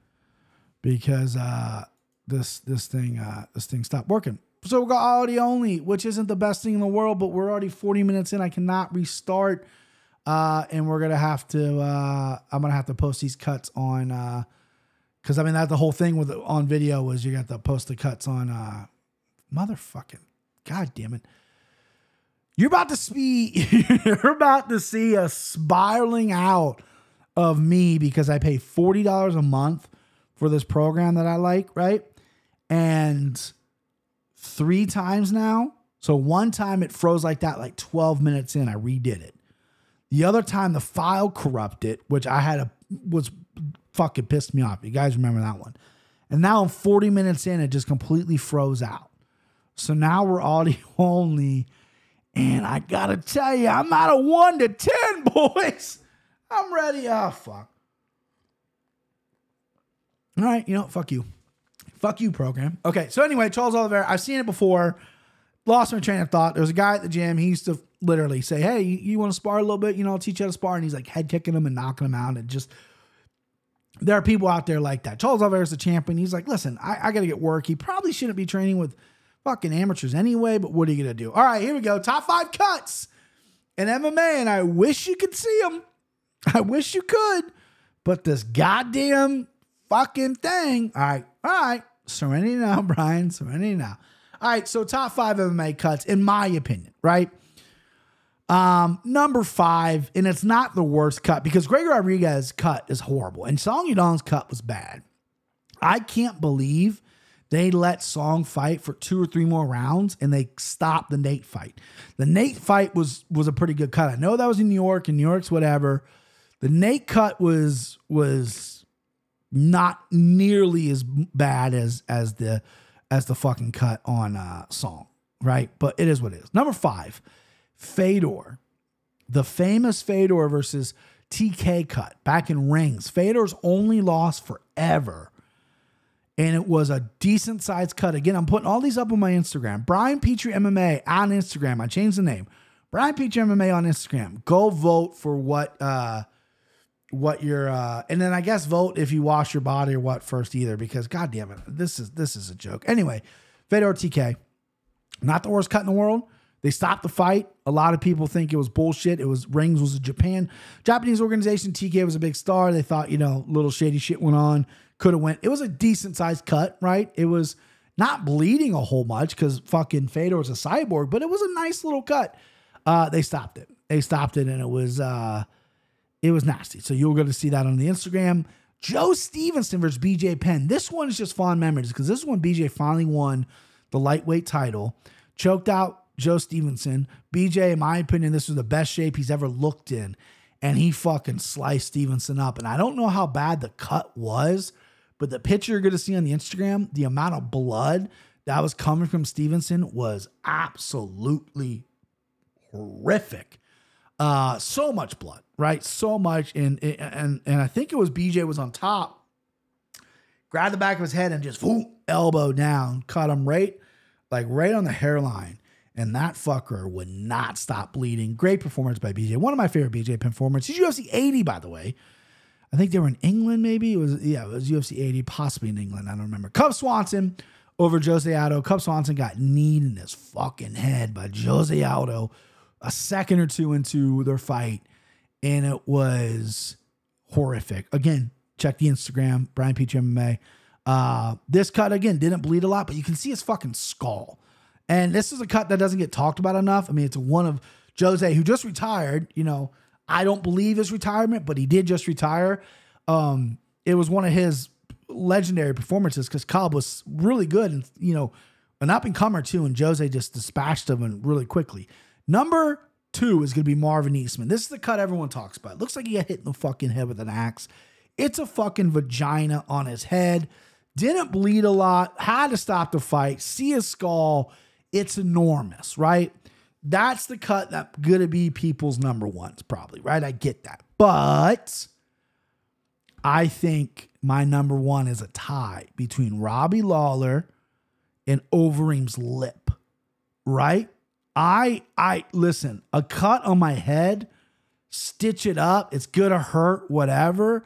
because uh this this thing uh this thing stopped working. So we got audio only, which isn't the best thing in the world, but we're already 40 minutes in. I cannot restart. Uh, and we're gonna have to uh I'm gonna have to post these cuts on uh because I mean that's the whole thing with on video was you got the post the cuts on uh motherfucking god damn it. You're about to see you're about to see a spiraling out of me because I pay $40 a month for this program that I like, right? And three times now. So one time it froze like that, like 12 minutes in, I redid it. The other time the file corrupted, which I had a was fucking pissed me off. You guys remember that one. And now I'm 40 minutes in, it just completely froze out. So now we're audio only. And I gotta tell you, I'm out of one to 10, boys. I'm ready. Oh, fuck. All right, you know, fuck you. Fuck you, program. Okay, so anyway, Charles Oliveira, I've seen it before. Lost my train of thought. There was a guy at the gym. He used to literally say, Hey, you, you want to spar a little bit? You know, I'll teach you how to spar. And he's like head kicking him and knocking him out and just there are people out there like that. Charles is the champion. He's like, listen, I, I got to get work. He probably shouldn't be training with fucking amateurs anyway, but what are you going to do? All right, here we go. Top five cuts in MMA, and I wish you could see them. I wish you could, but this goddamn fucking thing. All right, all right. Serenity now, Brian. Serenity now. All right, so top five MMA cuts, in my opinion, right? Um, number five, and it's not the worst cut because Greg Rodrigues's cut is horrible, and Song Yadong's cut was bad. I can't believe they let Song fight for two or three more rounds and they stopped the Nate fight. The Nate fight was was a pretty good cut. I know that was in New York, and New York's whatever. The Nate cut was was not nearly as bad as as the as the fucking cut on uh Song, right? But it is what it is. Number five. Fedor, the famous Fedor versus TK cut back in rings. Fedor's only loss forever. And it was a decent sized cut. Again, I'm putting all these up on my Instagram. Brian Petrie MMA on Instagram. I changed the name. Brian Petrie MMA on Instagram. Go vote for what uh what your uh and then I guess vote if you wash your body or what first either because god damn it. This is this is a joke. Anyway, Fedor TK. Not the worst cut in the world. They stopped the fight. A lot of people think it was bullshit. It was Rings was a Japan Japanese organization. TK was a big star. They thought you know little shady shit went on. Could have went. It was a decent sized cut, right? It was not bleeding a whole much because fucking Fedor was a cyborg, but it was a nice little cut. Uh, they stopped it. They stopped it, and it was uh, it was nasty. So you're going to see that on the Instagram. Joe Stevenson versus BJ Penn. This one is just fond memories because this is when BJ finally won the lightweight title, choked out Joe Stevenson. BJ, in my opinion, this was the best shape he's ever looked in, and he fucking sliced Stevenson up. And I don't know how bad the cut was, but the picture you're going to see on the Instagram, the amount of blood that was coming from Stevenson was absolutely horrific. Uh, so much blood, right? So much, and and and I think it was BJ was on top, grabbed the back of his head and just whoop, elbow down, cut him right, like right on the hairline, and that fucker would not stop bleeding. Great performance by BJ. One of my favorite BJ performances. UFC 80, by the way. I think they were in England, maybe it was yeah, it was UFC 80, possibly in England. I don't remember. Cub Swanson over Jose Aldo. Cub Swanson got kneed in his fucking head by Jose Aldo a second or two into their fight, and it was horrific. Again, check the Instagram, Brian Peach MMA. Uh, this cut again didn't bleed a lot, but you can see his fucking skull. And this is a cut that doesn't get talked about enough. I mean, it's one of Jose who just retired. You know, I don't believe his retirement, but he did just retire. Um, it was one of his legendary performances because Cub was really good and you know an up and comer too, and Jose just dispatched him really quickly. Number two is going to be Marvin Eastman. This is the cut everyone talks about. It looks like he got hit in the fucking head with an axe. It's a fucking vagina on his head. Didn't bleed a lot. Had to stop the fight. See his skull. It's enormous, right? That's the cut that's going to be people's number ones, probably, right? I get that. But I think my number one is a tie between Robbie Lawler and Overeem's lip, right? I I listen, a cut on my head, stitch it up, it's gonna hurt, whatever.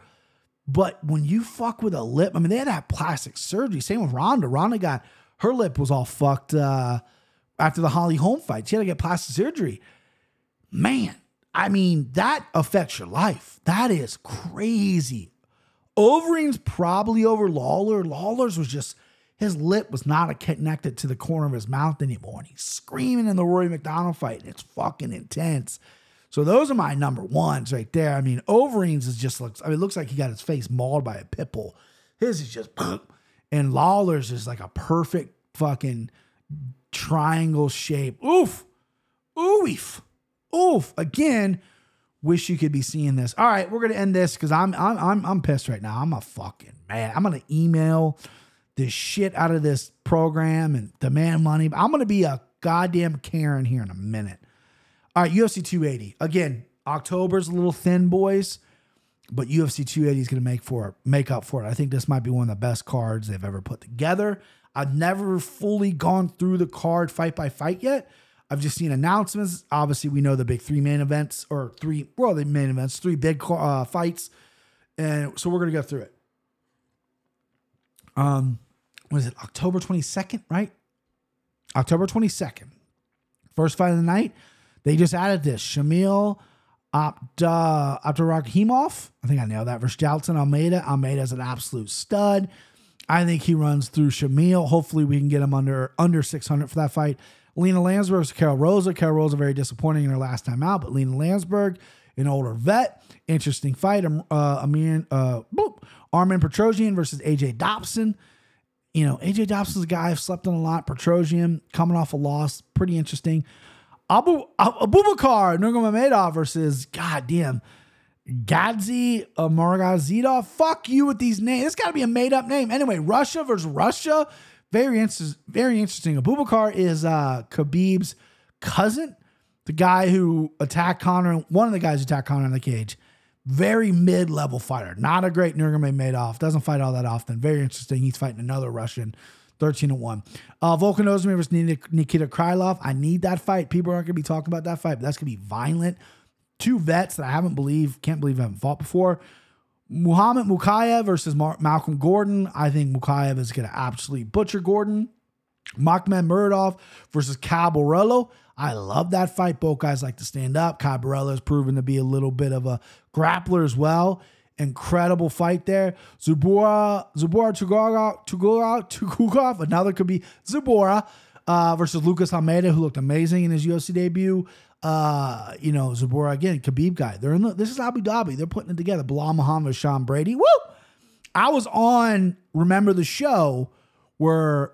But when you fuck with a lip, I mean, they had to have plastic surgery. Same with Ronda. Ronda got her lip was all fucked uh, after the Holly Holm fight. She had to get plastic surgery. Man, I mean, that affects your life. That is crazy. Overeem's probably over Lawler. Lawler's was just his lip was not connected to the corner of his mouth anymore. And he's screaming in the Rory MacDonald fight. And it's fucking intense. So those are my number ones right there. I mean, Overeem's is just looks, I mean, it looks like he got his face mauled by a pit bull. His is just, and Lawler's is like a perfect fucking triangle shape. Oof. Oof. Oof. Again, wish you could be seeing this. All right, we're gonna end this because I'm I'm I'm I'm pissed right now. I'm a fucking man. I'm gonna email the shit out of this program and demand money. I'm to be a goddamn Karen here in a minute. All right, UFC 280. Again, October's a little thin, boys, but UFC 280 is going to make for make up for it. I think this might be one of the best cards they've ever put together. I've never fully gone through the card fight by fight yet. I've just seen announcements. Obviously, we know the big three main events or three, well, the main events, three big uh, fights, and so we're gonna go through it. Um, was it October 22nd, right? October 22nd. First fight of the night. They just added this. Shamil Abda, Abdurakhimov. I think I nailed that. Versus Jailton Almeida. Almeida's an absolute stud. I think he runs through Shamil. Hopefully we can get him under under 600 for that fight. Lina Länsberg versus Karol Rosa. Karol Rosa very disappointing in her last time out, but Lina Länsberg, an older vet, interesting fight. Um, uh, Amir, uh, boop. Armen Petrosyan versus AJ Dobson you know, AJ Dobson's a guy I've slept on a lot. Petrosyan coming off a loss, pretty interesting. Abu Abubakar Nurmagomedov versus goddamn Gadzi Margazidov. Fuck you with these names. It's got to be a made up name. Anyway, Russia versus Russia. Very interesting. Very interesting. Abubakar is uh, Khabib's cousin, the guy who attacked Conor. One of the guys who attacked Conor in the cage very mid-level fighter. Not a great Nurmagomedov. Doesn't fight all that often. Very interesting. He's fighting another Russian. 13 to 1. Uh, Volkan Oezdemir versus Nikita Krylov. I need that fight. People aren't going to be talking about that fight, but that's going to be violent. Two vets that I haven't believe, can't believe I haven't fought before. Muhammad Mokaev versus Mar- Malcolm Gordon. I think Mokaev is going to absolutely butcher Gordon. Makhmed Muradov versus Cabarello. I love that fight. Both guys like to stand up. Cabarello has proven to be a little bit of a grappler as well. Incredible fight there. Zubora, Zubora Tugorov, Tugorov, Tugorov, another could be Zubora uh, versus Lucas Almeida, who looked amazing in his UFC debut. Uh, you know, Zubora again, Khabib guy. They're in the, this is Abu Dhabi. They're putting it together. Belal Muhammad, Sean Brady. Woo! I was on Remember the Show where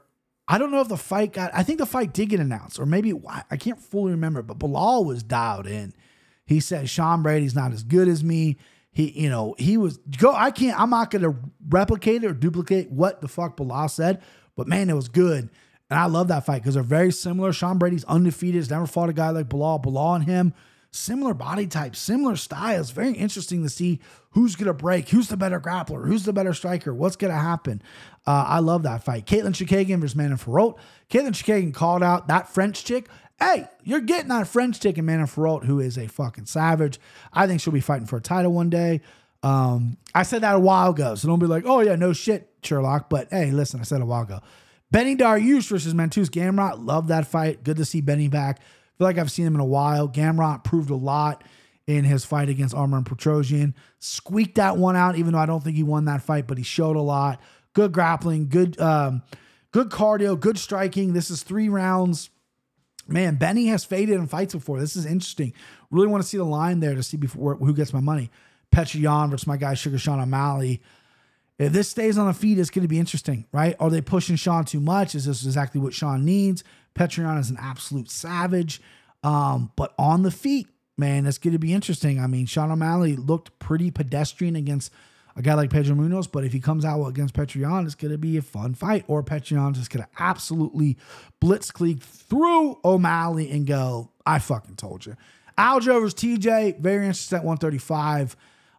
I don't know if the fight got, I think the fight did get announced, or maybe I can't fully remember, but Belal was dialed in. He said, Sean Brady's not as good as me. He, you know, he was go. I can't. I'm not gonna replicate or duplicate what the fuck Belal said, but man, it was good, and I love that fight because they're very similar. Sean Brady's undefeated. Has never fought a guy like Belal. Belal and him, similar body type, similar styles. Very interesting to see who's gonna break, who's the better grappler, who's the better striker, what's gonna happen. Uh, I love that fight. Katlyn Chookagian versus Manon Fiorot. Katlyn Chookagian called out that French chick hey, you're getting that French chick in Manon Fiorot, who is a fucking savage. I think she'll be fighting for a title one day. Um, I said that a while ago, so don't be like, oh yeah, no shit, Sherlock. But hey, listen, I said a while ago. Benny Dariush versus Mateusz Gamrot. Love that fight. Good to see Benny back. Feel like I've seen him in a while. Gamrot proved a lot in his fight against Armour and Petrosyan. Squeaked that one out, even though I don't think he won that fight, but he showed a lot. Good grappling, good um, good cardio, good striking. This is three rounds man, Benny has faded in fights before. This is interesting. Really want to see the line there to see before who gets my money. Petr Yan versus my guy Sugar Sean O'Malley. If this stays on the feet, it's going to be interesting, right? Are they pushing Sean too much? Is this exactly what Sean needs? Petr Yan is an absolute savage. Um, but on the feet, man, it's going to be interesting. I mean, Sean O'Malley looked pretty pedestrian against a guy like Pedro Munhoz, But if he comes out against Petr Yan, it's going to be a fun fight. Or Petr Yan's just going to absolutely blitzkrieg through O'Malley and go, I fucking told you. Aljo versus TJ, very interesting at 135.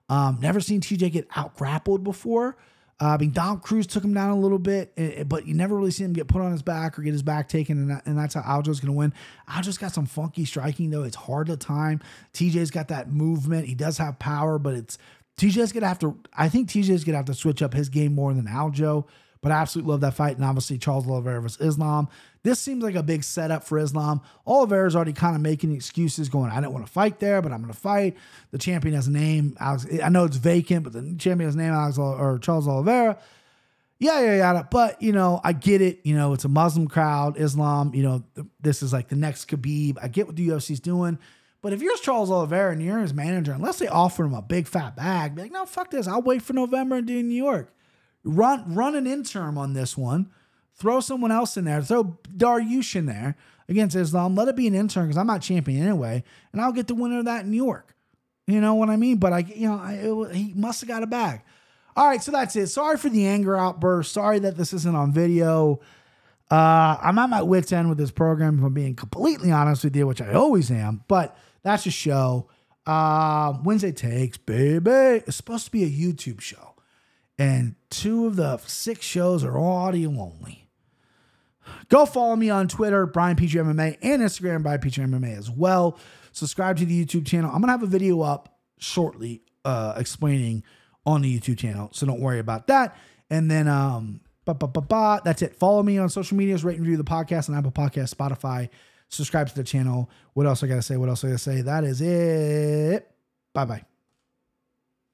Um, never seen TJ get out grappled before. Uh, I mean, Dom Cruz took him down a little bit, eh, eh, but you never really see him get put on his back or get his back taken, and, that, and that's how Aljo's going to win. Aljo's got some funky striking, though. It's hard to time. TJ's got that movement. He does have power, but it's TJ's gonna have to. I think TJ's gonna have to switch up his game more than Aljo. But I absolutely love that fight, and obviously Charles Oliveira versus Islam. This seems like a big setup for Islam. Oliveira's already kind of making excuses, going, "I didn't want to fight there, but I'm going to fight." The champion has a name. Alex, I know it's vacant, but the champion has a name, Alex or Charles Oliveira. Yeah, yeah, yeah. But you know, I get it. You know, it's a Muslim crowd, Islam. You know, this is like the next Khabib. I get what the UFC's doing. But if you're Charles Oliveira and you're his manager, unless they offer him a big fat bag, be like, no, fuck this. I'll wait for November and do New York. Run run an interim on this one. Throw someone else in there. Throw Dariush in there against Islam. Let it be an intern because I'm not champion anyway, and I'll get the winner of that in New York. You know what I mean? But I, you know, I, it, he must have got a bag. All right, so that's it. Sorry for the anger outburst. Sorry that this isn't on video. Uh, I'm at my wits' end with this program, if I'm being completely honest with you, which I always am. But that's a show. Uh, Wednesday Takes, baby. It's supposed to be a YouTube show. And two of the six shows are audio only. Go follow me on Twitter, Brian Petrie MMA, and Instagram, Brian Petrie MMA as well. Subscribe to the YouTube channel. I'm going to have a video up shortly uh, explaining on the YouTube channel. So don't worry about that. And then, um, ba, ba, ba, ba, that's it. Follow me on social medias, rate and review the podcast on Apple Podcast, Spotify, subscribe to the channel. What else I got to say? What else I got to say? That is it. Bye bye.